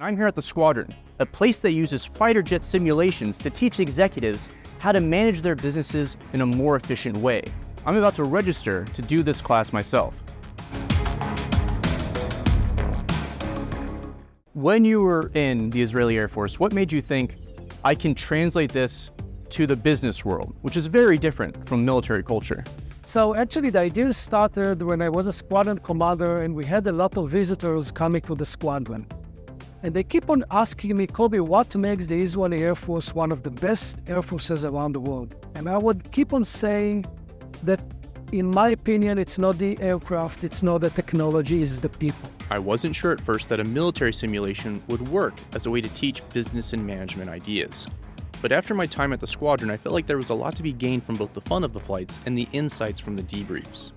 I'm here at the Squadron, a place that uses fighter jet simulations to teach executives how to manage their businesses in a more efficient way. I'm about to register to do this class myself. When you were in the Israeli Air Force, what made you think I can translate this to the business world, which is very different from military culture? So actually the idea started when I was a squadron commander and we had a lot of visitors coming to the squadron. And they keep on asking me, Kobe, what makes the Israeli Air Force one of the best air forces around the world? And I would keep on saying that, in my opinion, it's not the aircraft, it's not the technology, it's the people. I wasn't sure at first that a military simulation would work as a way to teach business and management ideas. But after my time at the squadron, I felt like there was a lot to be gained from both the fun of the flights and the insights from the debriefs.